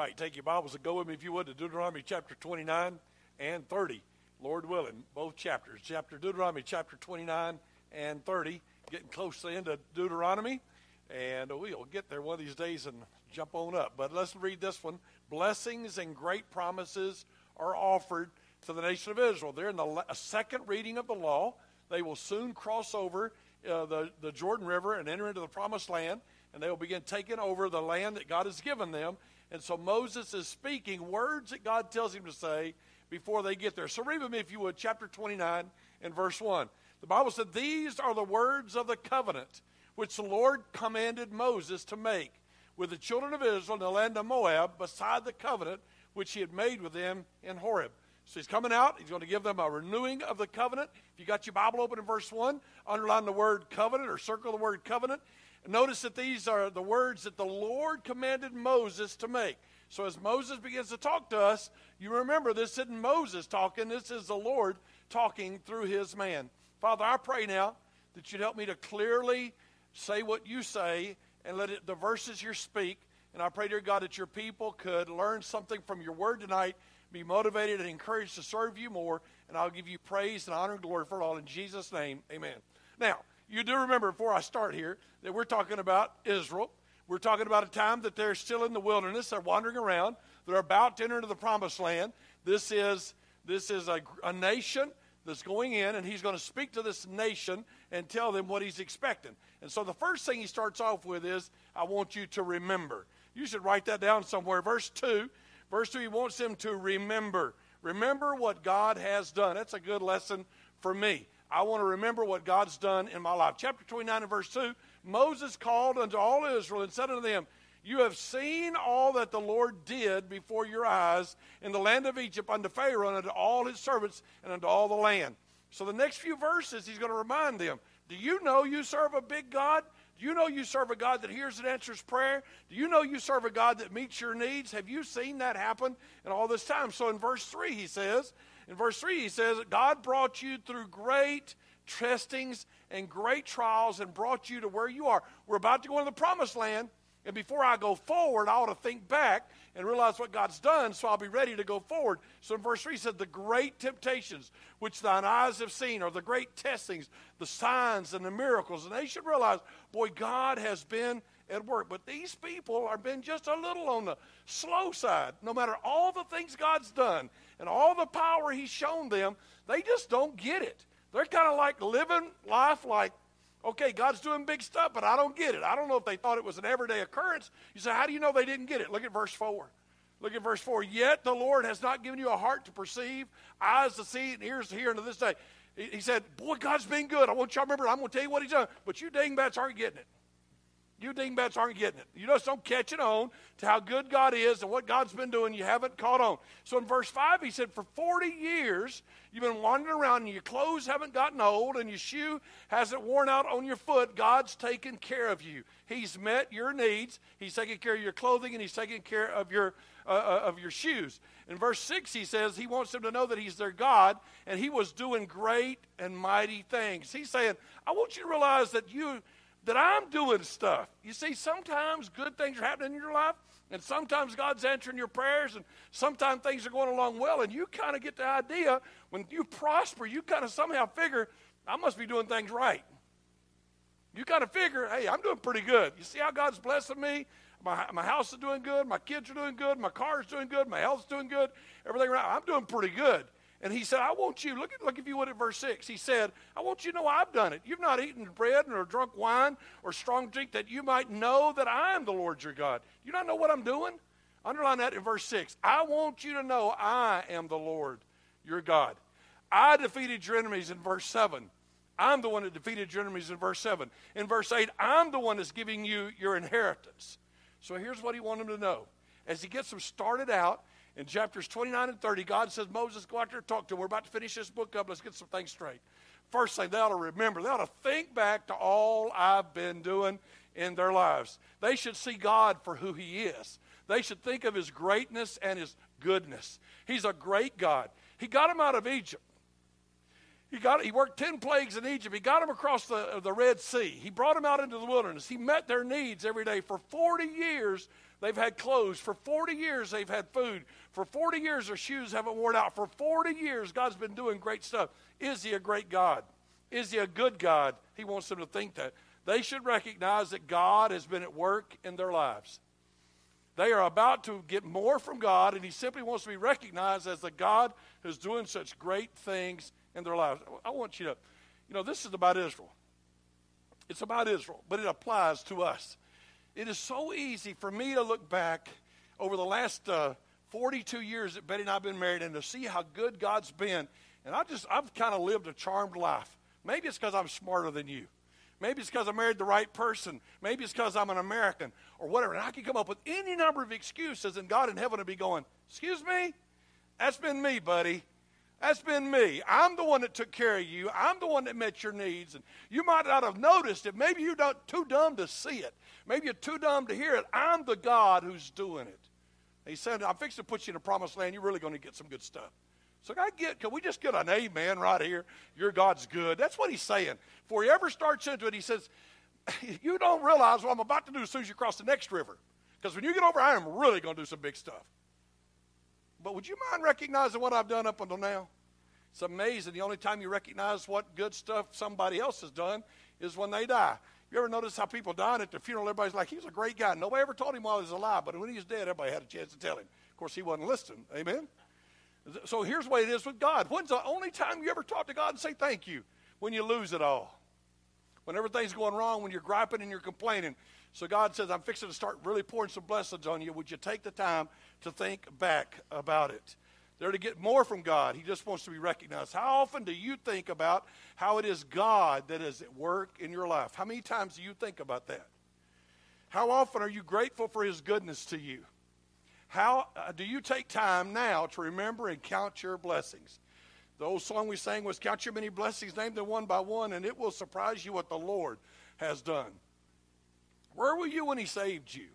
right, take your Bibles and go with me, if you would, to Deuteronomy chapter 29 and 30. Lord willing, both chapters. Chapter Deuteronomy, chapter 29 and 30. Getting close to the end of Deuteronomy, and we'll get there one of these days and jump on up. But let's read this one. Blessings and great promises are offered to the nation of Israel. They're in the second reading of the law. They will soon cross over uh, the, the Jordan River and enter into the promised land, and they will begin taking over the land that God has given them. And so Moses is speaking words that God tells him to say before they get there. So read with me, if you would, chapter 29 and verse 1. The Bible said, These are the words of the covenant which the Lord commanded Moses to make with the children of Israel in the land of Moab beside the covenant which he had made with them in Horeb. So he's coming out. He's going to give them a renewing of the covenant. If you got your Bible open in verse 1, underline the word covenant or circle the word covenant. Notice that these are the words that the Lord commanded Moses to make. So as Moses begins to talk to us, you remember this isn't Moses talking, this is the Lord talking through his man. Father, I pray now that you'd help me to clearly say what you say and let it, the verses you speak. And I pray, dear God, that your people could learn something from your word tonight, be motivated and encouraged to serve you more. And I'll give you praise and honor and glory for all in Jesus' name. Amen. Now, you do remember before I start here that we're talking about Israel. We're talking about a time that they're still in the wilderness. They're wandering around. They're about to enter into the promised land. This is, this is a, a nation that's going in, and he's going to speak to this nation and tell them what he's expecting. And so the first thing he starts off with is, I want you to remember. You should write that down somewhere. Verse 2, verse 2, he wants them to remember. Remember what God has done. That's a good lesson for me. I want to remember what God's done in my life. Chapter 29 and verse 2 Moses called unto all Israel and said unto them, You have seen all that the Lord did before your eyes in the land of Egypt unto Pharaoh and unto all his servants and unto all the land. So the next few verses, he's going to remind them Do you know you serve a big God? Do you know you serve a God that hears and answers prayer? Do you know you serve a God that meets your needs? Have you seen that happen in all this time? So in verse 3, he says, in verse 3, he says, God brought you through great testings and great trials and brought you to where you are. We're about to go into the promised land. And before I go forward, I ought to think back and realize what God's done, so I'll be ready to go forward. So in verse 3 he said, The great temptations which thine eyes have seen, or the great testings, the signs and the miracles. And they should realize, boy, God has been at work. But these people are been just a little on the slow side. No matter all the things God's done and all the power He's shown them, they just don't get it. They're kind of like living life like, okay, God's doing big stuff, but I don't get it. I don't know if they thought it was an everyday occurrence. You say, how do you know they didn't get it? Look at verse 4. Look at verse 4. Yet the Lord has not given you a heart to perceive, eyes to see, and ears to hear unto this day. He said, Boy, God's been good. I want y'all to remember, I'm going to tell you what He's done. But you dingbats aren't getting it. You dingbats aren't getting it. You just don't catch it on to how good God is and what God's been doing. You haven't caught on. So in verse 5, he said, For 40 years you've been wandering around and your clothes haven't gotten old and your shoe hasn't worn out on your foot. God's taken care of you. He's met your needs. He's taken care of your clothing and he's taken care of your, uh, uh of your shoes. In verse 6, he says he wants them to know that he's their God and he was doing great and mighty things. He's saying, I want you to realize that you that I'm doing stuff. You see, sometimes good things are happening in your life, and sometimes God's answering your prayers, and sometimes things are going along well, and you kind of get the idea when you prosper, you kind of somehow figure, I must be doing things right. You kind of figure, hey, I'm doing pretty good. You see how God's blessing me? My, my house is doing good, my kids are doing good, my car is doing good, my health's doing good, everything around. I'm doing pretty good. And he said, I want you, look, at, look if you would at verse 6. He said, I want you to know I've done it. You've not eaten bread or drunk wine or strong drink that you might know that I am the Lord your God. Do You not know what I'm doing? Underline that in verse 6. I want you to know I am the Lord your God. I defeated your enemies in verse 7. I'm the one that defeated your enemies in verse 7. In verse 8, I'm the one that's giving you your inheritance. So here's what he wanted them to know. As he gets them started out, in chapters 29 and 30, God says, Moses, go out there and talk to him. We're about to finish this book up. Let's get some things straight. First thing, they ought to remember, they ought to think back to all I've been doing in their lives. They should see God for who He is. They should think of His greatness and His goodness. He's a great God. He got them out of Egypt. He, got, he worked 10 plagues in Egypt. He got them across the, the Red Sea. He brought them out into the wilderness. He met their needs every day. For 40 years, They've had clothes. For 40 years, they've had food. For 40 years, their shoes haven't worn out. For 40 years, God's been doing great stuff. Is He a great God? Is He a good God? He wants them to think that. They should recognize that God has been at work in their lives. They are about to get more from God, and He simply wants to be recognized as the God who's doing such great things in their lives. I want you to, you know, this is about Israel. It's about Israel, but it applies to us. It is so easy for me to look back over the last uh, 42 years that Betty and I have been married and to see how good God's been. And I just, I've kind of lived a charmed life. Maybe it's because I'm smarter than you. Maybe it's because I married the right person. Maybe it's because I'm an American or whatever. And I can come up with any number of excuses, and God in heaven will be going, Excuse me? That's been me, buddy. That's been me. I'm the one that took care of you. I'm the one that met your needs. And you might not have noticed it. Maybe you're not too dumb to see it. Maybe you're too dumb to hear it. I'm the God who's doing it. he said, I'm fixing to put you in a promised land. You're really going to get some good stuff. So I get, can we just get an amen right here? Your God's good. That's what he's saying. Before he ever starts into it, he says, you don't realize what I'm about to do as soon as you cross the next river. Because when you get over, I am really going to do some big stuff. But would you mind recognizing what I've done up until now? It's amazing. The only time you recognize what good stuff somebody else has done is when they die. You ever notice how people die at the funeral? Everybody's like, he was a great guy. Nobody ever told him while he was alive, but when he was dead, everybody had a chance to tell him. Of course, he wasn't listening. Amen? So here's way it is with God. When's the only time you ever talk to God and say thank you? When you lose it all. When everything's going wrong, when you're griping and you're complaining. So God says, I'm fixing to start really pouring some blessings on you. Would you take the time to think back about it? They're to get more from God. He just wants to be recognized. How often do you think about how it is God that is at work in your life? How many times do you think about that? How often are you grateful for His goodness to you? How uh, do you take time now to remember and count your blessings? The old song we sang was Count Your Many Blessings, name them one by one, and it will surprise you what the Lord has done. Where were you when He saved you?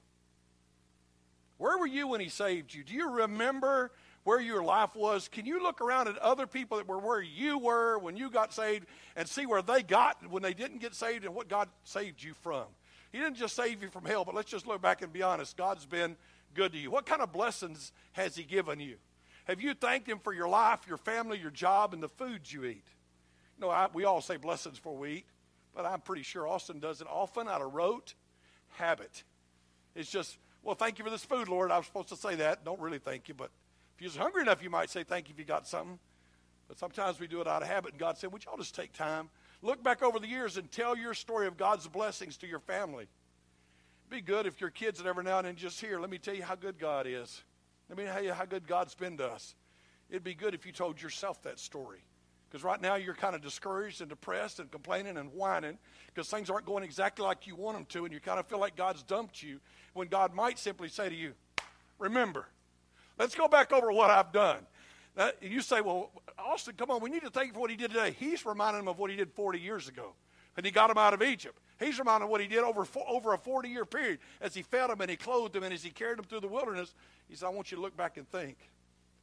Where were you when He saved you? Do you remember where your life was? Can you look around at other people that were where you were when you got saved and see where they got when they didn't get saved and what God saved you from? He didn't just save you from hell, but let's just look back and be honest. God's been good to you? What kind of blessings has He given you? Have you thanked Him for your life, your family, your job, and the foods you eat? You know, I, we all say blessings before we eat, but I'm pretty sure Austin does it often out of rote habit. It's just, well, thank you for this food, Lord. I was supposed to say that. Don't really thank you, but if you're hungry enough, you might say thank you if you got something. But sometimes we do it out of habit, and God said, Would y'all just take time? Look back over the years and tell your story of God's blessings to your family be good if your kids would every now and then just hear, let me tell you how good God is. Let me tell you how good God's been to us. It'd be good if you told yourself that story. Because right now you're kind of discouraged and depressed and complaining and whining because things aren't going exactly like you want them to, and you kind of feel like God's dumped you when God might simply say to you, Remember, let's go back over what I've done. You say, Well, Austin, come on, we need to thank you for what he did today. He's reminding him of what he did 40 years ago, and he got him out of Egypt. He's reminded what he did over, over a 40 year period as he fed them and he clothed them and as he carried them through the wilderness. He said, I want you to look back and think.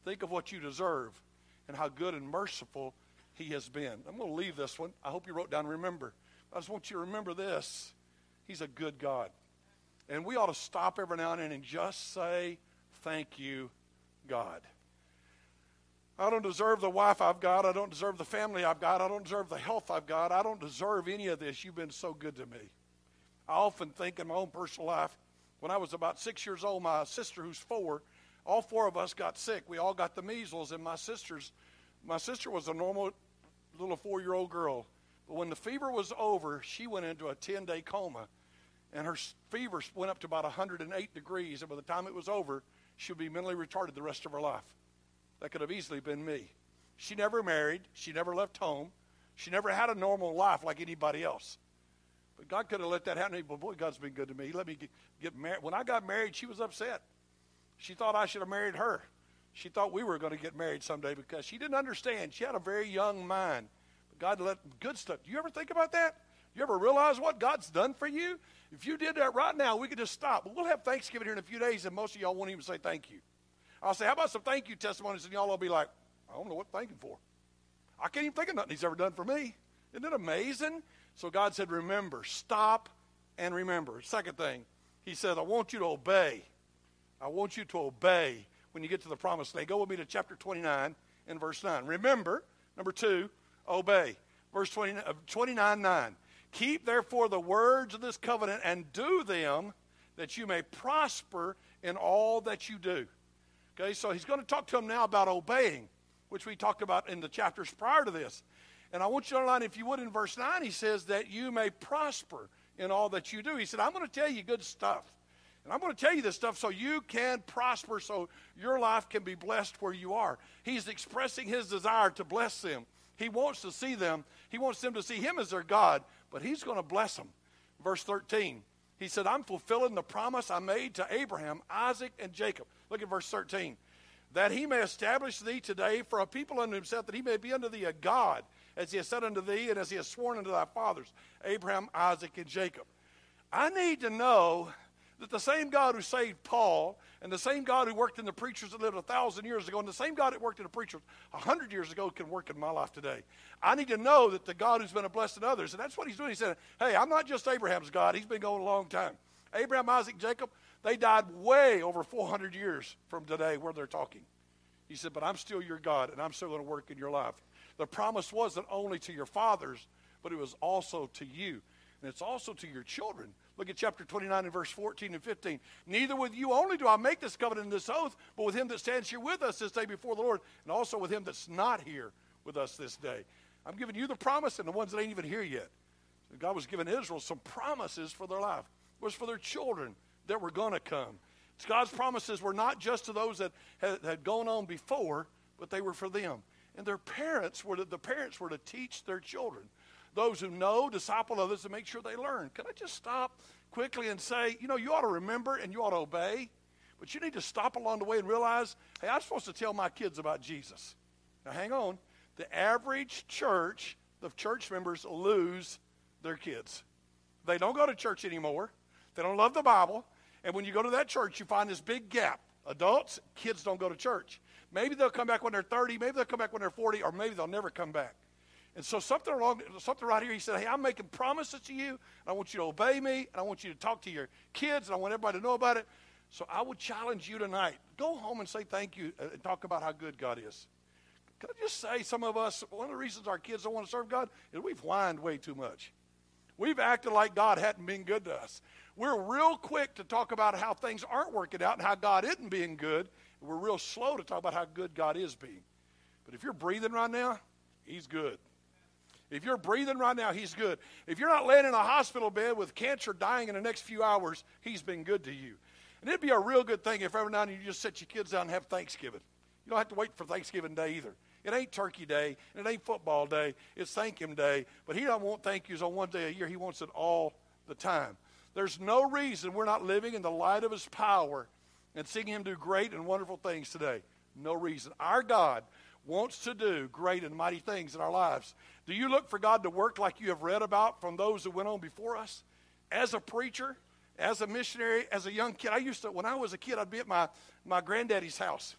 Think of what you deserve and how good and merciful he has been. I'm going to leave this one. I hope you wrote down remember. I just want you to remember this. He's a good God. And we ought to stop every now and then and just say, Thank you, God. I don't deserve the wife I've got. I don't deserve the family I've got. I don't deserve the health I've got. I don't deserve any of this. You've been so good to me. I often think in my own personal life, when I was about six years old, my sister, who's four, all four of us got sick. We all got the measles, and my sister's, my sister was a normal little four-year-old girl. But when the fever was over, she went into a 10-day coma, and her fever went up to about 108 degrees. And by the time it was over, she would be mentally retarded the rest of her life. That could have easily been me. She never married. She never left home. She never had a normal life like anybody else. But God could have let that happen. But boy, God's been good to me. He let me get, get married. When I got married, she was upset. She thought I should have married her. She thought we were going to get married someday because she didn't understand. She had a very young mind. But God let good stuff. Do you ever think about that? You ever realize what God's done for you? If you did that right now, we could just stop. We'll have Thanksgiving here in a few days, and most of y'all won't even say thank you. I'll say, how about some thank you testimonies? And y'all will be like, I don't know what thanking for. I can't even think of nothing he's ever done for me. Isn't it amazing? So God said, remember, stop and remember. Second thing, he said, I want you to obey. I want you to obey when you get to the promised land. Go with me to chapter 29 and verse 9. Remember, number two, obey. Verse 20, uh, 29 9. Keep therefore the words of this covenant and do them that you may prosper in all that you do. Okay, so he's going to talk to them now about obeying, which we talked about in the chapters prior to this. And I want you to underline, if you would, in verse 9, he says that you may prosper in all that you do. He said, I'm going to tell you good stuff. And I'm going to tell you this stuff so you can prosper, so your life can be blessed where you are. He's expressing his desire to bless them. He wants to see them. He wants them to see him as their God, but he's going to bless them. Verse 13, he said, I'm fulfilling the promise I made to Abraham, Isaac, and Jacob. Look at verse 13. That he may establish thee today for a people unto himself, that he may be unto thee a God, as he has said unto thee, and as he has sworn unto thy fathers, Abraham, Isaac, and Jacob. I need to know that the same God who saved Paul and the same God who worked in the preachers that lived a thousand years ago and the same God that worked in the preachers a hundred years ago can work in my life today. I need to know that the God who's been a blessing to others, and that's what he's doing. He said, Hey, I'm not just Abraham's God. He's been going a long time. Abraham, Isaac, Jacob, they died way over 400 years from today where they're talking. He said, But I'm still your God, and I'm still going to work in your life. The promise wasn't only to your fathers, but it was also to you. And it's also to your children. Look at chapter 29 and verse 14 and 15. Neither with you only do I make this covenant and this oath, but with him that stands here with us this day before the Lord, and also with him that's not here with us this day. I'm giving you the promise and the ones that ain't even here yet. God was giving Israel some promises for their life. It was for their children that were going to come. It's God's promises were not just to those that had, gone on before, but they were for them. And their parents were to, the parents were to teach their children those who know, disciple others, to make sure they learn. Can I just stop quickly and say, you know, you ought to remember and you ought to obey, but you need to stop along the way and realize, hey, I'm supposed to tell my kids about Jesus. Now, hang on. The average church, the church members lose their kids. They don't go to church anymore. They don't love the Bible. And when you go to that church, you find this big gap. Adults, kids don't go to church. Maybe they'll come back when they're 30, maybe they'll come back when they're 40, or maybe they'll never come back. And so something along, something right here, he said, hey, I'm making promises to you, and I want you to obey me, and I want you to talk to your kids, and I want everybody to know about it. So I would challenge you tonight. Go home and say thank you uh, and talk about how good God is. Can I just say, some of us, one of the reasons our kids don't want to serve God is we've whined way too much. We've acted like God hadn't been good to us. We're real quick to talk about how things aren't working out and how God isn't being good. We're real slow to talk about how good God is being. But if you're breathing right now, He's good. If you're breathing right now, He's good. If you're not laying in a hospital bed with cancer dying in the next few hours, He's been good to you. And it'd be a real good thing if every now and then you just set your kids down and have Thanksgiving. You don't have to wait for Thanksgiving Day either. It ain't Turkey Day, and it ain't Football Day. It's Thank Him Day. But He don't want thank yous on one day a year. He wants it all the time. There's no reason we're not living in the light of His power and seeing Him do great and wonderful things today. No reason. Our God wants to do great and mighty things in our lives. Do you look for God to work like you have read about from those who went on before us? As a preacher, as a missionary, as a young kid, I used to, when I was a kid, I'd be at my, my granddaddy's house.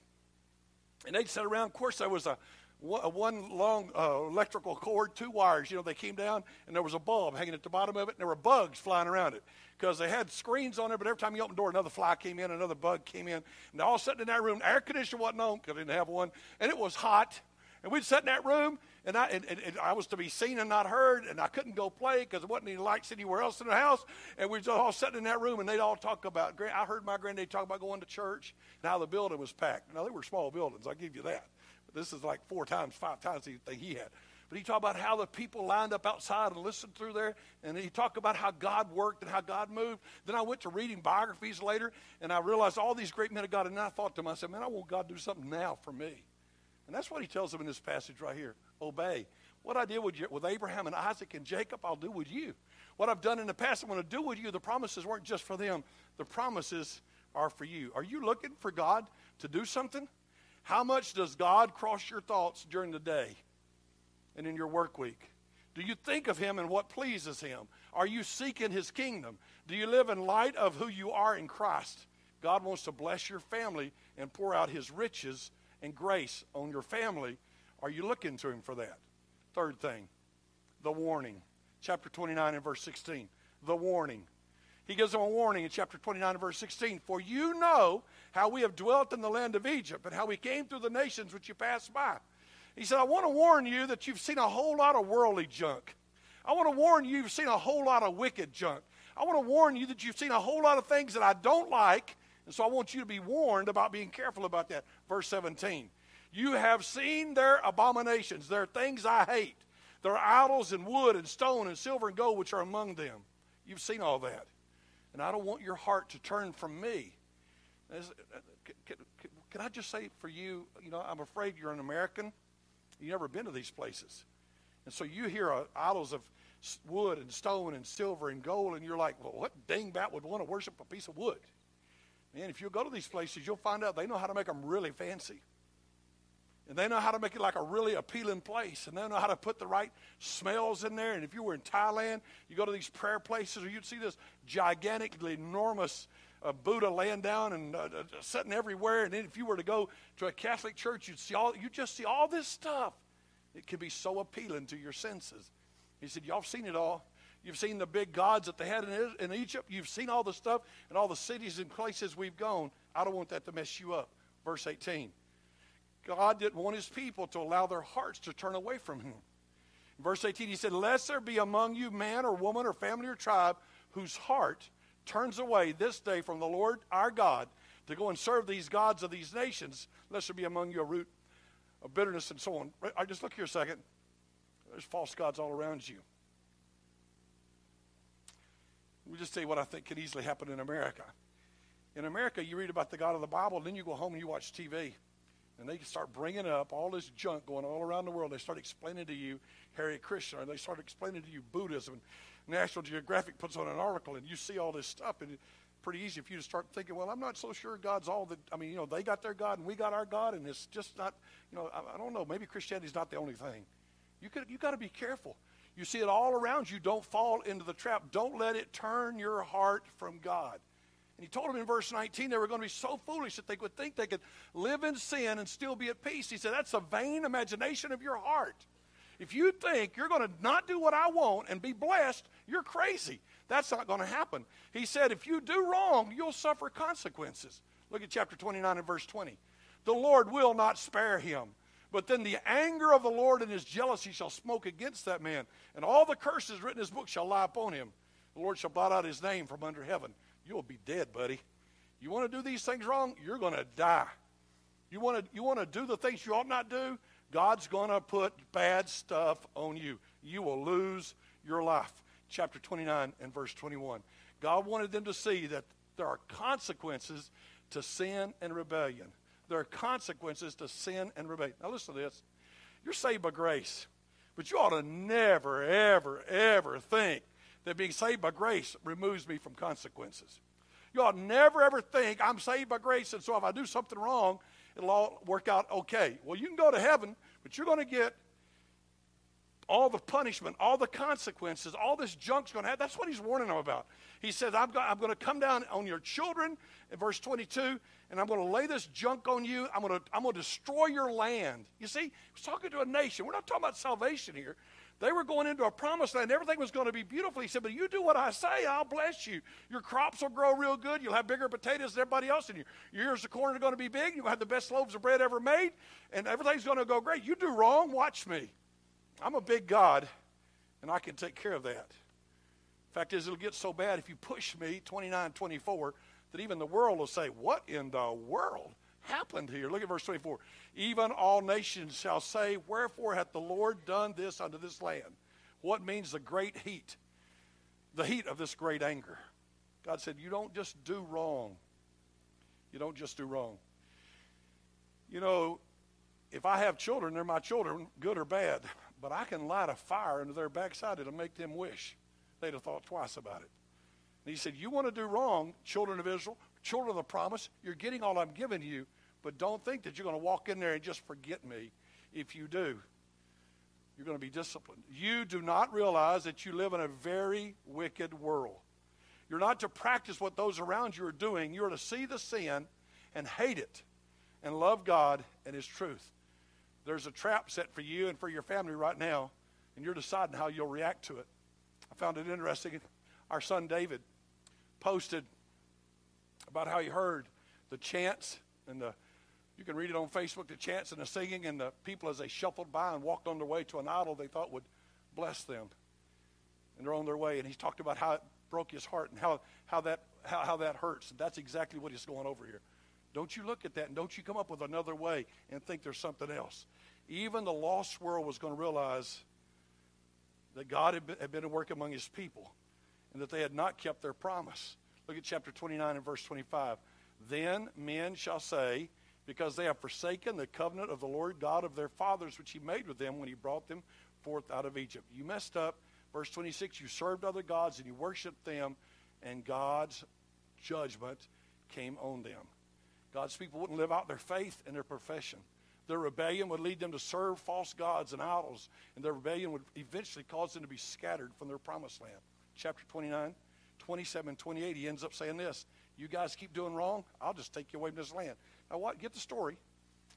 And they'd sit around. Of course, there was a, a one long uh, electrical cord, two wires. You know, they came down, and there was a bulb hanging at the bottom of it, and there were bugs flying around it because they had screens on there. But every time you opened the door, another fly came in, another bug came in, and all sitting in that room. Air conditioner wasn't on because they didn't have one, and it was hot. And we'd sit in that room, and I, and, and I was to be seen and not heard, and I couldn't go play because there wasn't any lights anywhere else in the house. And we were all sitting in that room, and they'd all talk about. I heard my granddad talk about going to church and how the building was packed. Now they were small buildings, I'll give you that. This is like four times, five times the thing he had. But he talked about how the people lined up outside and listened through there, and he talked about how God worked and how God moved. Then I went to reading biographies later, and I realized all these great men of God, and I thought to myself, man, I want God to do something now for me. And that's what he tells them in this passage right here obey. What I did with, with Abraham and Isaac and Jacob, I'll do with you. What I've done in the past, I'm going to do with you. The promises weren't just for them, the promises are for you. Are you looking for God to do something? How much does God cross your thoughts during the day and in your work week? Do you think of Him and what pleases Him? Are you seeking His kingdom? Do you live in light of who you are in Christ? God wants to bless your family and pour out His riches and grace on your family, are you looking to Him for that? Third thing, the warning. Chapter 29 and verse 16. The warning. He gives them a warning in chapter 29 verse 16. For you know how we have dwelt in the land of Egypt and how we came through the nations which you passed by. He said, I want to warn you that you've seen a whole lot of worldly junk. I want to warn you you've seen a whole lot of wicked junk. I want to warn you that you've seen a whole lot of things that I don't like, and so I want you to be warned about being careful about that. Verse 17. You have seen their abominations, their things I hate, their idols and wood and stone and silver and gold which are among them. You've seen all that. And I don't want your heart to turn from me. Can, can I just say for you, you know, I'm afraid you're an American. You've never been to these places. And so you hear uh, idols of wood and stone and silver and gold, and you're like, well, what dingbat would want to worship a piece of wood? Man, if you go to these places, you'll find out they know how to make them really fancy. And they know how to make it like a really appealing place. And they know how to put the right smells in there. And if you were in Thailand, you go to these prayer places, or you'd see this gigantically enormous uh, Buddha laying down and uh, uh, sitting everywhere. And then if you were to go to a Catholic church, you'd see all you just see all this stuff. It can be so appealing to your senses. He said, Y'all have seen it all. You've seen the big gods that they had in, in Egypt. You've seen all the stuff and all the cities and places we've gone. I don't want that to mess you up. Verse 18. God didn't want his people to allow their hearts to turn away from him. In verse 18, he said, Lest there be among you man or woman or family or tribe whose heart turns away this day from the Lord our God to go and serve these gods of these nations, lest there be among you a root of bitterness and so on. I just look here a second. There's false gods all around you. Let me just tell you what I think could easily happen in America. In America, you read about the God of the Bible, and then you go home and you watch TV. And they start bringing up all this junk going all around the world. They start explaining to you Hare Krishna, and they start explaining to you Buddhism. National Geographic puts on an article, and you see all this stuff, and it's pretty easy for you to start thinking, well, I'm not so sure God's all that. I mean, you know, they got their God, and we got our God, and it's just not, you know, I, I don't know. Maybe Christianity's not the only thing. You could, you got to be careful. You see it all around you. Don't fall into the trap. Don't let it turn your heart from God. He told them in verse 19 they were going to be so foolish that they would think they could live in sin and still be at peace. He said, That's a vain imagination of your heart. If you think you're going to not do what I want and be blessed, you're crazy. That's not going to happen. He said, If you do wrong, you'll suffer consequences. Look at chapter 29 and verse 20. The Lord will not spare him. But then the anger of the Lord and his jealousy shall smoke against that man, and all the curses written in his book shall lie upon him. The Lord shall blot out his name from under heaven you'll be dead, buddy. You want to do these things wrong, you're going to die. You want to you want to do the things you ought not do, God's going to put bad stuff on you. You will lose your life. Chapter 29 and verse 21. God wanted them to see that there are consequences to sin and rebellion. There are consequences to sin and rebellion. Now listen to this. You're saved by grace, but you ought to never, ever, ever think that being saved by grace removes me from consequences. You ought never ever think I'm saved by grace, and so if I do something wrong, it'll all work out okay. Well, you can go to heaven, but you're going to get all the punishment, all the consequences, all this junk's going to have. That's what he's warning them about. He says, I'm, I'm going to come down on your children, in verse 22, and I'm going to lay this junk on you. I'm going to destroy your land. You see, he's talking to a nation. We're not talking about salvation here. They were going into a promised land. Everything was going to be beautiful. He said, But you do what I say, I'll bless you. Your crops will grow real good. You'll have bigger potatoes than everybody else. And your, your ears of corn are going to be big. You'll have the best loaves of bread ever made. And everything's going to go great. You do wrong, watch me. I'm a big God, and I can take care of that. Fact is, it'll get so bad if you push me, 29, 24, that even the world will say, What in the world happened here? Look at verse 24. Even all nations shall say, Wherefore hath the Lord done this unto this land? What means the great heat? The heat of this great anger. God said, You don't just do wrong. You don't just do wrong. You know, if I have children, they're my children, good or bad, but I can light a fire into their backside that'll make them wish they'd have thought twice about it. And he said, You want to do wrong, children of Israel, children of the promise, you're getting all I'm giving you, but don't think that you're going to walk in there and just forget me. If you do, you're going to be disciplined. You do not realize that you live in a very wicked world. You're not to practice what those around you are doing. You're to see the sin and hate it and love God and His truth. There's a trap set for you and for your family right now, and you're deciding how you'll react to it. I found it interesting. Our son David posted about how he heard the chants and the you can read it on Facebook, the chants and the singing, and the people as they shuffled by and walked on their way to an idol they thought would bless them. And they're on their way. And he talked about how it broke his heart and how, how, that, how, how that hurts. That's exactly what he's going over here. Don't you look at that and don't you come up with another way and think there's something else. Even the lost world was going to realize that God had been, had been at work among his people and that they had not kept their promise. Look at chapter 29 and verse 25. Then men shall say, because they have forsaken the covenant of the Lord God of their fathers, which he made with them when he brought them forth out of Egypt. You messed up. Verse 26 You served other gods and you worshiped them, and God's judgment came on them. God's people wouldn't live out their faith and their profession. Their rebellion would lead them to serve false gods and idols, and their rebellion would eventually cause them to be scattered from their promised land. Chapter 29, 27, 28, he ends up saying this You guys keep doing wrong, I'll just take you away from this land. Now, what? Get the story.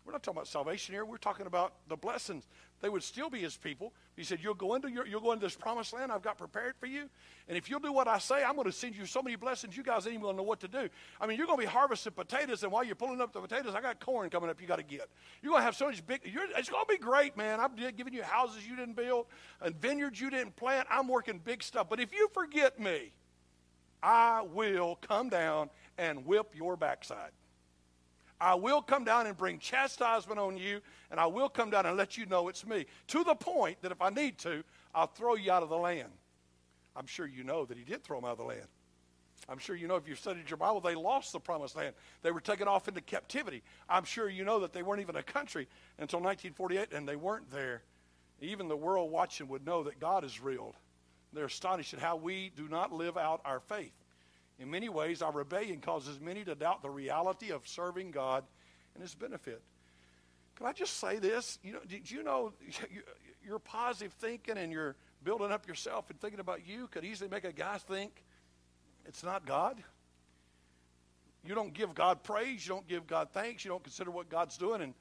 We're not talking about salvation here. We're talking about the blessings. They would still be his people. He said, "You'll go into your, you'll go into this promised land I've got prepared for you, and if you'll do what I say, I'm going to send you so many blessings. You guys ain't even going to know what to do. I mean, you're going to be harvesting potatoes, and while you're pulling up the potatoes, I got corn coming up. You got to get. You're going to have so much big. it's going to be great, man. I'm giving you houses you didn't build and vineyards you didn't plant. I'm working big stuff. But if you forget me, I will come down and whip your backside." I will come down and bring chastisement on you, and I will come down and let you know it's me. To the point that if I need to, I'll throw you out of the land. I'm sure you know that he did throw them out of the land. I'm sure you know if you've studied your Bible, they lost the promised land. They were taken off into captivity. I'm sure you know that they weren't even a country until 1948, and they weren't there. Even the world watching would know that God is real. They're astonished at how we do not live out our faith. In many ways, our rebellion causes many to doubt the reality of serving God and His benefit. Can I just say this? You know, did you know your positive thinking and your building up yourself and thinking about you could easily make a guy think it's not God? You don't give God praise, you don't give God thanks, you don't consider what God's doing, and,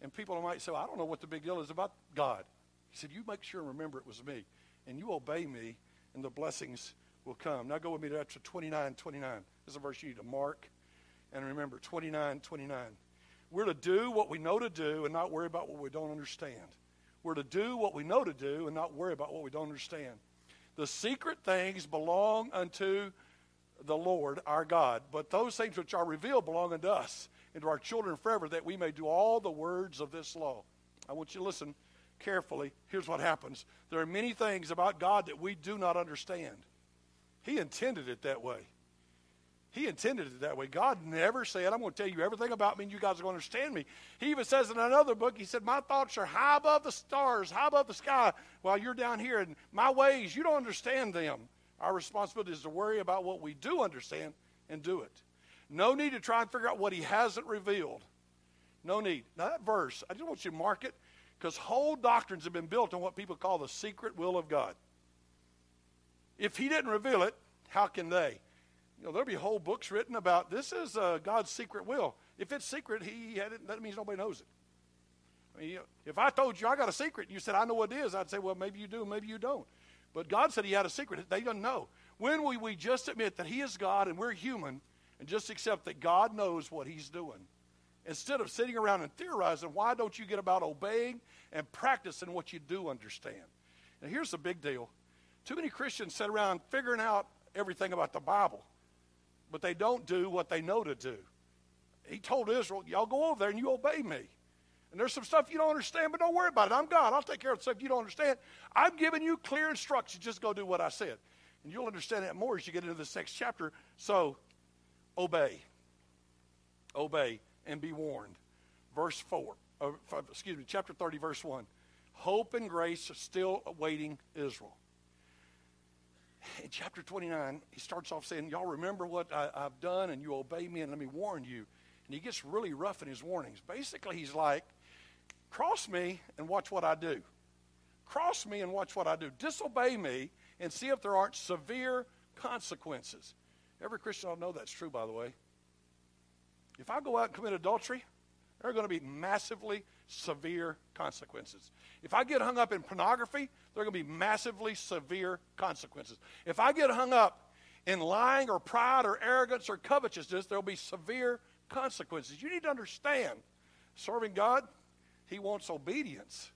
and people might say, well, I don't know what the big deal is about God. He said, You make sure and remember it was me, and you obey me, and the blessings will come. Now go with me to 29 29. This is a verse you need to mark and remember 29 29. We're to do what we know to do and not worry about what we don't understand. We're to do what we know to do and not worry about what we don't understand. The secret things belong unto the Lord our God, but those things which are revealed belong unto us and to our children forever, that we may do all the words of this law. I want you to listen carefully. Here's what happens there are many things about God that we do not understand. He intended it that way. He intended it that way. God never said, I'm going to tell you everything about me and you guys are going to understand me. He even says in another book, He said, My thoughts are high above the stars, high above the sky, while you're down here. And my ways, you don't understand them. Our responsibility is to worry about what we do understand and do it. No need to try and figure out what He hasn't revealed. No need. Now, that verse, I just want you to mark it because whole doctrines have been built on what people call the secret will of God. If he didn't reveal it, how can they? You know, there'll be whole books written about this is uh, God's secret will. If it's secret, he had it, that means nobody knows it. I mean, if I told you I got a secret and you said I know what it is, I'd say, well, maybe you do, maybe you don't. But God said He had a secret. They don't know. When we, we just admit that He is God and we're human and just accept that God knows what He's doing, instead of sitting around and theorizing, why don't you get about obeying and practicing what you do understand? Now, here's the big deal too many Christians sit around figuring out everything about the Bible, but they don't do what they know to do. He told Israel, Y'all go over there and you obey me. And there's some stuff you don't understand, but don't worry about it. I'm God. I'll take care of the stuff you don't understand. I'm giving you clear instructions. Just go do what I said. And you'll understand that more as you get into this next chapter. So, obey. Obey and be warned. Verse 4, uh, excuse me, chapter 30, verse 1. Hope and grace are still awaiting Israel in chapter 29, he starts off saying, Y'all remember what I, have done and you obey me and let me warn you. And he gets really rough in his warnings. Basically, he's like, Cross me and watch what I do. Cross me and watch what I do. Disobey me and see if there aren't severe consequences. Every Christian ought to know that's true, by the way. If I go out and commit adultery, there are going to be massively severe consequences. If I get hung up in pornography, there are going to be massively severe consequences. If I get hung up in lying or pride or arrogance or covetousness, there'll be severe consequences. You need to understand serving God, He wants obedience.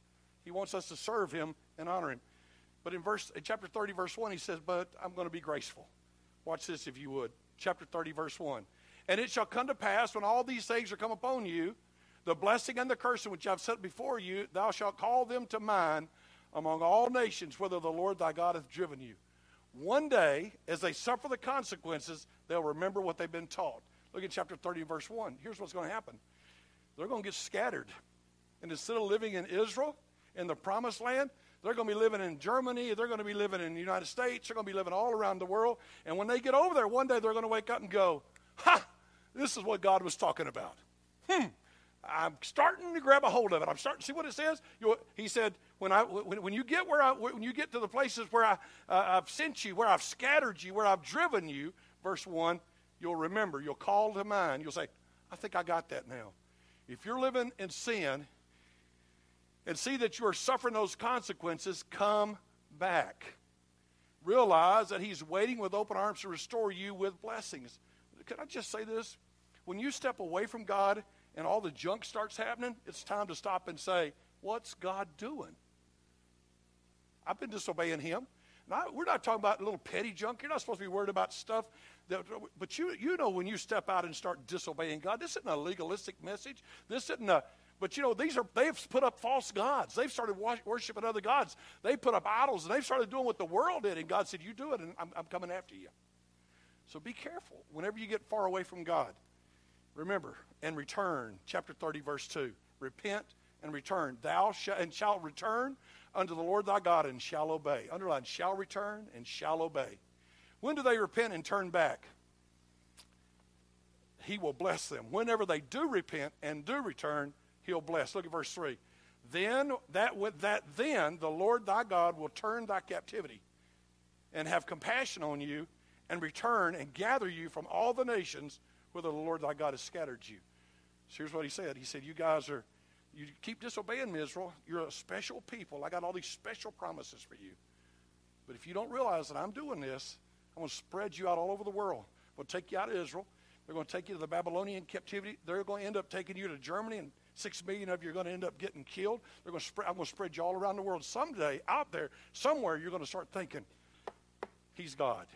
He wants us to serve Him and honor Him. But in verse in chapter 30, verse 1, he says, But I'm going to be graceful. Watch this if you would. Chapter 30, verse 1. And it shall come to pass when all these things are come upon you, the blessing and the cursing which I've set before you, thou shalt call them to mind among all nations, whither the Lord thy God hath driven you. One day, as they suffer the consequences, they'll remember what they've been taught. Look at chapter 30, verse 1. Here's what's going to happen they're going to get scattered. And instead of living in Israel, in the promised land, they're going to be living in Germany. They're going to be living in the United States. They're going to be living all around the world. And when they get over there, one day they're going to wake up and go, Ha! This is what God was talking about. Hmm. I'm starting to grab a hold of it. I'm starting to see what it says. You, he said, when, I, when, when, you get where I, when you get to the places where I, uh, I've sent you, where I've scattered you, where I've driven you, verse 1, you'll remember. You'll call to mind. You'll say, I think I got that now. If you're living in sin and see that you are suffering those consequences, come back. Realize that He's waiting with open arms to restore you with blessings. Can I just say this? When you step away from God and all the junk starts happening, it's time to stop and say, What's God doing? I've been disobeying Him. We're not talking about little petty junk. You're not supposed to be worried about stuff. That, but you, you know when you step out and start disobeying God, this isn't a legalistic message. This isn't a, but you know, these are, they've put up false gods. They've started worshiping other gods. They put up idols and they've started doing what the world did. And God said, You do it, and I'm, I'm coming after you. So be careful whenever you get far away from God. Remember, and return, chapter 30, verse 2. Repent and return. Thou shalt and shalt return unto the Lord thy God and shall obey. Underline, shall return and shall obey. When do they repent and turn back? He will bless them. Whenever they do repent and do return, he'll bless. Look at verse 3. Then that that then the Lord thy God will turn thy captivity and have compassion on you and return and gather you from all the nations whither the Lord thy God has scattered you. So here's what he said. He said, You guys are you keep disobeying me, Israel. You're a special people. I got all these special promises for you. But if you don't realize that I'm doing this, I'm going to spread you out all over the world. I'm going to take you out of Israel. They're going to take you to the Babylonian captivity. They're going to end up taking you to Germany, and six million of you are going to end up getting killed. They're going to spread, I'm going to spread you all around the world. Someday, out there, somewhere, you're going to start thinking, He's God.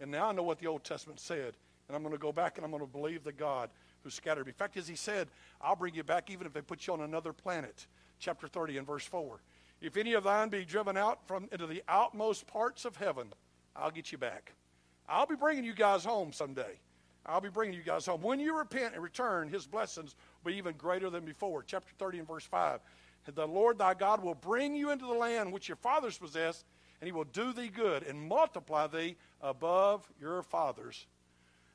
And now I know what the Old Testament said, and I'm going to go back and I'm going to believe the God who scattered me. In fact, as He said, I'll bring you back even if they put you on another planet. Chapter 30 and verse 4. If any of thine be driven out from into the outmost parts of heaven, I'll get you back. I'll be bringing you guys home someday. I'll be bringing you guys home. When you repent and return, his blessings will be even greater than before. Chapter 30 and verse 5. The Lord thy God will bring you into the land which your fathers possessed, and he will do thee good and multiply thee above your fathers.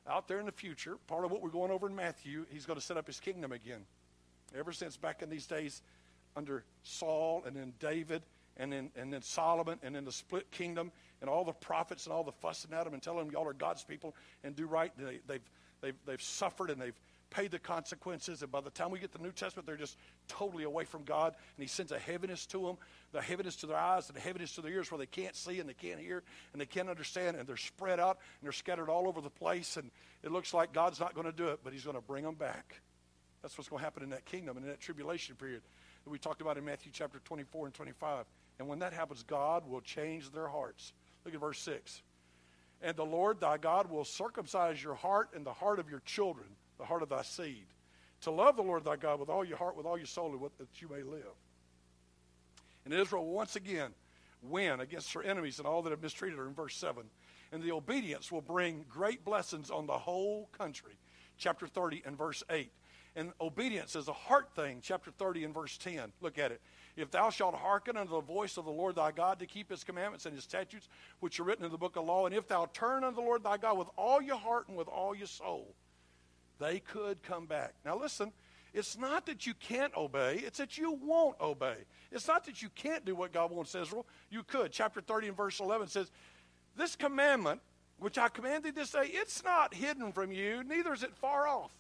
Out there in the future, part of what we're going over in Matthew, he's going to set up his kingdom again. Ever since back in these days under Saul and then David and then, and then Solomon and then the split kingdom, and all the prophets and all the fussing at them and telling them y'all are God's people and do right. They, they've, they've, they've suffered and they've paid the consequences. And by the time we get to the New Testament, they're just totally away from God. And He sends a heaviness to them, the heaviness to their eyes and the heaviness to their ears where they can't see and they can't hear and they can't understand. And they're spread out and they're scattered all over the place. And it looks like God's not going to do it, but He's going to bring them back. That's what's going to happen in that kingdom and in that tribulation period that we talked about in Matthew chapter 24 and 25. And when that happens, God will change their hearts. Look at verse 6. And the Lord thy God will circumcise your heart and the heart of your children, the heart of thy seed, to love the Lord thy God with all your heart, with all your soul, that you may live. And Israel once again win against her enemies and all that have mistreated her in verse 7. And the obedience will bring great blessings on the whole country. Chapter 30 and verse 8. And obedience is a heart thing, chapter 30 and verse 10. Look at it. If thou shalt hearken unto the voice of the Lord thy God to keep his commandments and his statutes, which are written in the book of law, and if thou turn unto the Lord thy God with all your heart and with all your soul, they could come back. Now listen, it's not that you can't obey, it's that you won't obey. It's not that you can't do what God wants Israel. You could. Chapter 30 and verse 11 says, This commandment, which I commanded this day, it's not hidden from you, neither is it far off.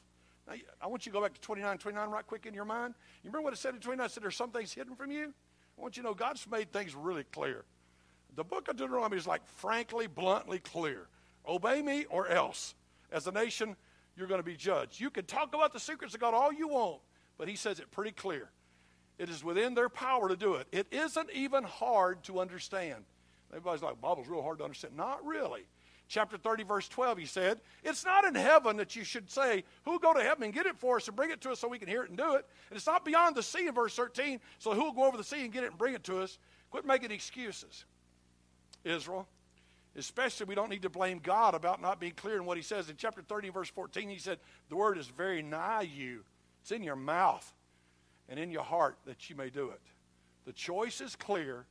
Now, I want you to go back to 29 29 right quick in your mind. You remember what it said in 29? It said there's some things hidden from you? I want you to know God's made things really clear. the book of Deuteronomy is like frankly, bluntly clear. Obey me or else. As a nation, you're going to be judged. You can talk about the secrets of God all you want, but he says it pretty clear. It is within their power to do it. It isn't even hard to understand. Everybody's like, Bible's real hard to understand. Not really. Chapter 30, verse 12, he said, It's not in heaven that you should say, Who'll go to heaven and get it for us and bring it to us so we can hear it and do it? And it's not beyond the sea in verse 13, so who'll go over the sea and get it and bring it to us? Quit making excuses, Israel. Especially, we don't need to blame God about not being clear in what he says. In chapter 30, verse 14, he said, The word is very nigh you, it's in your mouth and in your heart that you may do it. The choice is clear,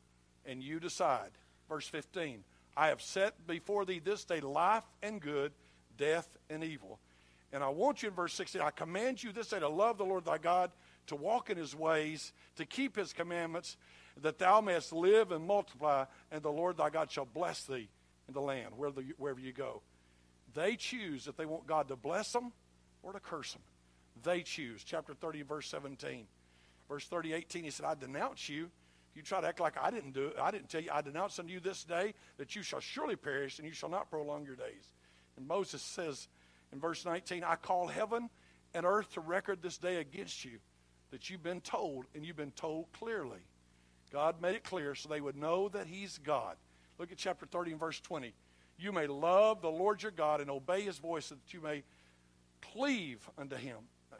and you decide. Verse 15 I have set before thee this day life and good, death and evil. And I want you in verse 16, I command you this day to love the Lord thy God, to walk in his ways, to keep his commandments, that thou mayest live and multiply, and the Lord thy God shall bless thee in the land, wherever wherever you go. They choose if they want God to bless them or to curse them. They choose. Chapter 30, verse 17. Verse 30, 18, he said, I denounce you. You try to act like I didn't do it. I didn't tell you. I denounce unto you this day that you shall surely perish and you shall not prolong your days. And Moses says in verse 19, I call heaven and earth to record this day against you that you've been told, and you've been told clearly. God made it clear so they would know that He's God. Look at chapter 30 and verse 20. You may love the Lord your God and obey His voice so that you may cleave unto Him.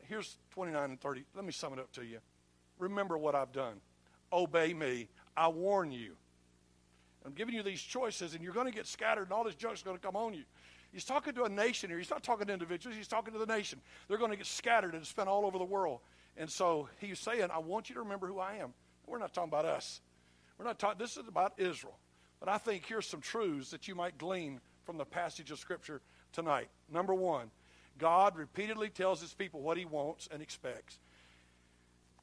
Here's 29 and 30. Let me sum it up to you. Remember what I've done. Obey me. I warn you. I'm giving you these choices, and you're going to get scattered, and all this junk's going to come on you. He's talking to a nation here. He's not talking to individuals. He's talking to the nation. They're going to get scattered and spent all over the world. And so he's saying, I want you to remember who I am. We're not talking about us. We're not talking, this is about Israel. But I think here's some truths that you might glean from the passage of Scripture tonight. Number one, God repeatedly tells his people what he wants and expects.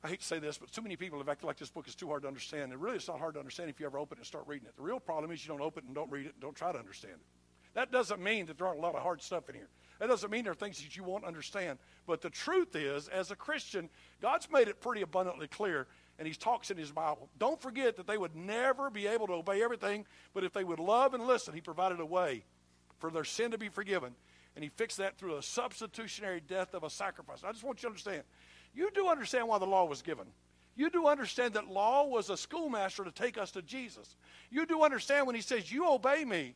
I hate to say this, but too many people have acted like this book is too hard to understand. And really, it's not hard to understand if you ever open it and start reading it. The real problem is you don't open it and don't read it and don't try to understand it. That doesn't mean that there aren't a lot of hard stuff in here. That doesn't mean there are things that you won't understand. But the truth is, as a Christian, God's made it pretty abundantly clear, and He talks in His Bible. Don't forget that they would never be able to obey everything, but if they would love and listen, He provided a way for their sin to be forgiven. And He fixed that through a substitutionary death of a sacrifice. I just want you to understand you do understand why the law was given. You do understand that law was a schoolmaster to take us to Jesus. You do understand when he says, You obey me.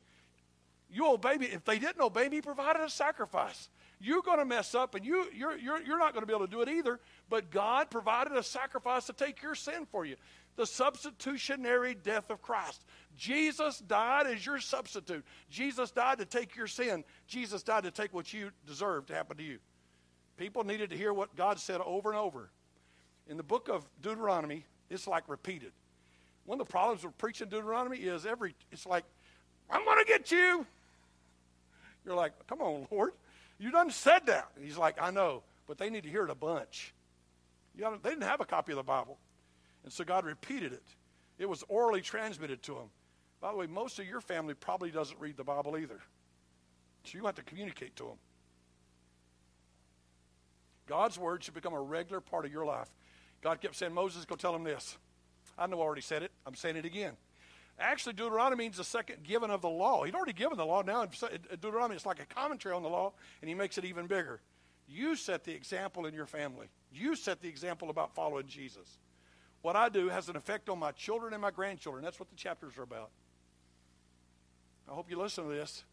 You obey me. If they didn't obey me, he provided a sacrifice. You're going to mess up and you, you're, you're, you're not going to be able to do it either. But God provided a sacrifice to take your sin for you the substitutionary death of Christ. Jesus died as your substitute. Jesus died to take your sin. Jesus died to take what you deserve to happen to you. People needed to hear what God said over and over. In the book of Deuteronomy, it's like repeated. One of the problems with preaching Deuteronomy is every it's like, I'm gonna get you. You're like, come on, Lord. You done said that. And he's like, I know, but they need to hear it a bunch. They didn't have a copy of the Bible. And so God repeated it. It was orally transmitted to them. By the way, most of your family probably doesn't read the Bible either. So you have to communicate to them. God's word should become a regular part of your life. God kept saying, Moses, go tell him this. I know I already said it. I'm saying it again. Actually, Deuteronomy means the second given of the law. He'd already given the law. Now, Deuteronomy, is like a commentary on the law, and he makes it even bigger. You set the example in your family. You set the example about following Jesus. What I do has an effect on my children and my grandchildren. That's what the chapters are about. I hope you listen to this.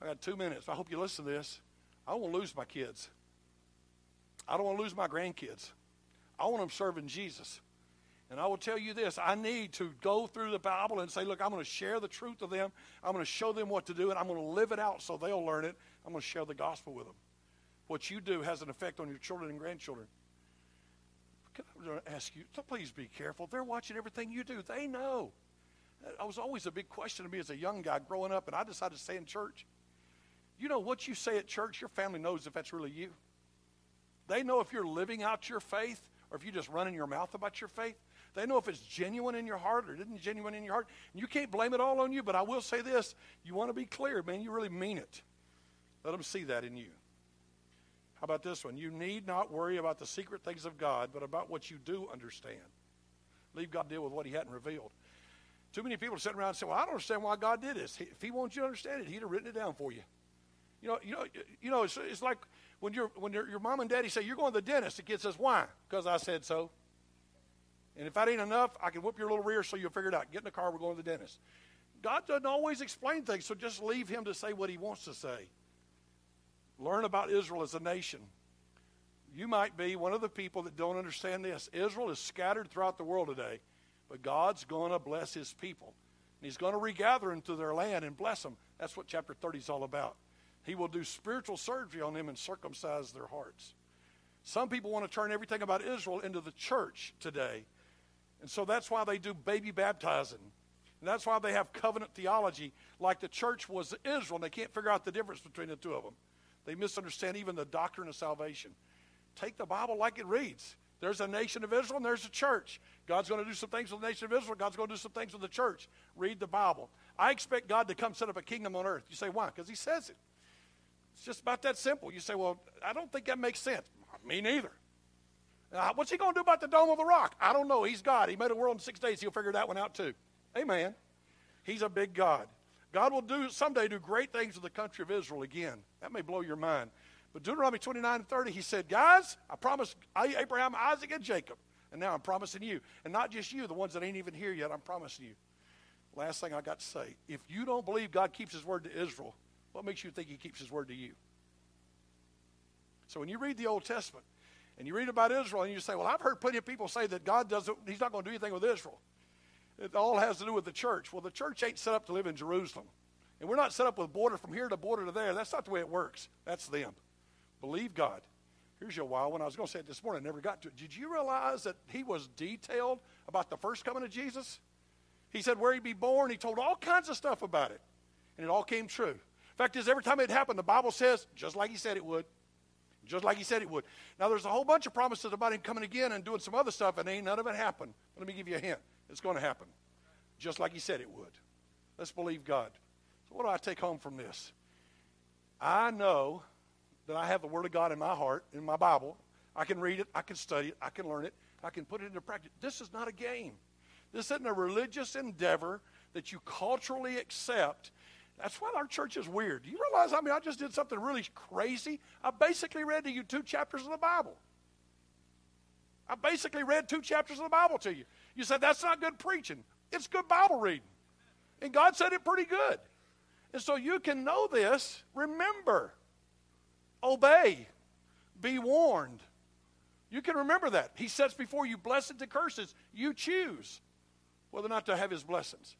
I got two minutes. I hope you listen to this. I won't lose my kids. I don't want to lose my grandkids. I want them serving Jesus. And I will tell you this I need to go through the Bible and say, look, I'm going to share the truth with them. I'm going to show them what to do, and I'm going to live it out so they'll learn it. I'm going to share the gospel with them. What you do has an effect on your children and grandchildren. Can I ask you, so please be careful. They're watching everything you do, they know. That was always a big question to me as a young guy growing up, and I decided to stay in church. You know, what you say at church, your family knows if that's really you. They know if you're living out your faith or if you're just running your mouth about your faith. They know if it's genuine in your heart or isn't genuine in your heart. And you can't blame it all on you, but I will say this. You want to be clear, man. You really mean it. Let them see that in you. How about this one? You need not worry about the secret things of God, but about what you do understand. Leave God deal with what he hadn't revealed. Too many people are sitting around saying, "Well, I don't understand why God did this. If He wants you to understand it, He'd have written it down for you." You know, you know, you know. It's, it's like when your when your, mom and daddy say you're going to the dentist. The kid says, "Why?" Because I said so. And if that ain't enough, I can whoop your little rear so you'll figure it out. Get in the car. We're going to the dentist. God doesn't always explain things, so just leave Him to say what He wants to say. Learn about Israel as a nation. You might be one of the people that don't understand this. Israel is scattered throughout the world today, but God's going to bless His people. And He's going to regather them to their land and bless them. That's what chapter 30 is all about. He will do spiritual surgery on them and circumcise their hearts. Some people want to turn everything about Israel into the church today. And so that's why they do baby baptizing. And that's why they have covenant theology like the church was Israel, and they can't figure out the difference between the two of them. They misunderstand even the doctrine of salvation. Take the Bible like it reads. There's a nation of Israel and there's a church. God's going to do some things with the nation of Israel. God's going to do some things with the church. Read the Bible. I expect God to come set up a kingdom on earth. You say, why? Because He says it. It's just about that simple. You say, well, I don't think that makes sense. Me neither. Now, what's He going to do about the dome of the rock? I don't know. He's God. He made a world in six days. He'll figure that one out too. Amen. He's a big God. God will do someday do great things with the country of Israel again. That may blow your mind. But Deuteronomy 29 and 30, he said, Guys, I promised Abraham, Isaac, and Jacob. And now I'm promising you. And not just you, the ones that ain't even here yet, I'm promising you. Last thing I got to say if you don't believe God keeps his word to Israel, what makes you think he keeps his word to you? So when you read the Old Testament and you read about Israel and you say, Well, I've heard plenty of people say that God doesn't, he's not going to do anything with Israel. It all has to do with the church. Well, the church ain't set up to live in Jerusalem. And we're not set up with border from here to border to there. That's not the way it works. That's them. Believe God. Here's your wild When I was going to say it this morning. I never got to it. Did you realize that he was detailed about the first coming of Jesus? He said where he'd be born. He told all kinds of stuff about it. And it all came true. Fact is, every time it happened, the Bible says, just like he said it would. Just like he said it would. Now, there's a whole bunch of promises about him coming again and doing some other stuff, and ain't none of it happened. Let me give you a hint. It's going to happen. Just like he said it would. Let's believe God. So, what do I take home from this? I know that I have the Word of God in my heart, in my Bible. I can read it, I can study it, I can learn it, I can put it into practice. This is not a game. This isn't a religious endeavor that you culturally accept. That's why our church is weird. Do you realize? I mean, I just did something really crazy. I basically read to you two chapters of the Bible. I basically read two chapters of the Bible to you. You said, that's not good preaching. It's good Bible reading. And God said it pretty good. And so you can know this. Remember, obey, be warned. You can remember that. He sets before you blessings and curses. You choose whether or not to have his blessings.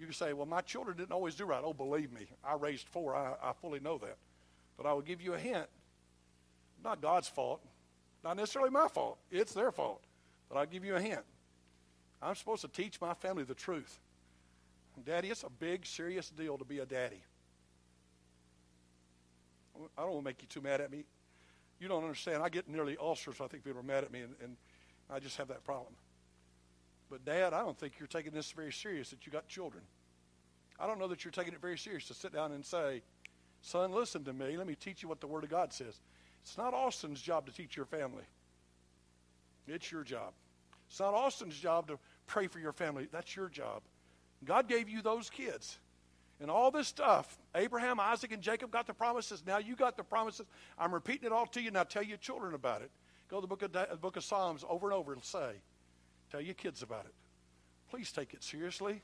You can say, well, my children didn't always do right. Oh, believe me, I raised four. I, I fully know that. But I will give you a hint. Not God's fault. Not necessarily my fault. It's their fault. But I'll give you a hint. I'm supposed to teach my family the truth. Daddy, it's a big, serious deal to be a daddy. I don't want to make you too mad at me. You don't understand. I get nearly ulcers. I think people are mad at me, and, and I just have that problem. But, Dad, I don't think you're taking this very serious that you got children. I don't know that you're taking it very serious to sit down and say, Son, listen to me. Let me teach you what the Word of God says. It's not Austin's job to teach your family, it's your job. It's not Austin's job to pray for your family. That's your job. God gave you those kids. And all this stuff, Abraham, Isaac, and Jacob got the promises. Now you got the promises. I'm repeating it all to you. Now tell your children about it. Go to the book of, the book of Psalms over and over and say, tell your kids about it. Please take it seriously.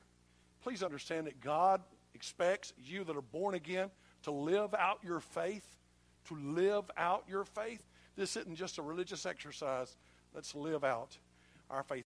Please understand that God expects you that are born again to live out your faith, to live out your faith. This isn't just a religious exercise. Let's live out our faith.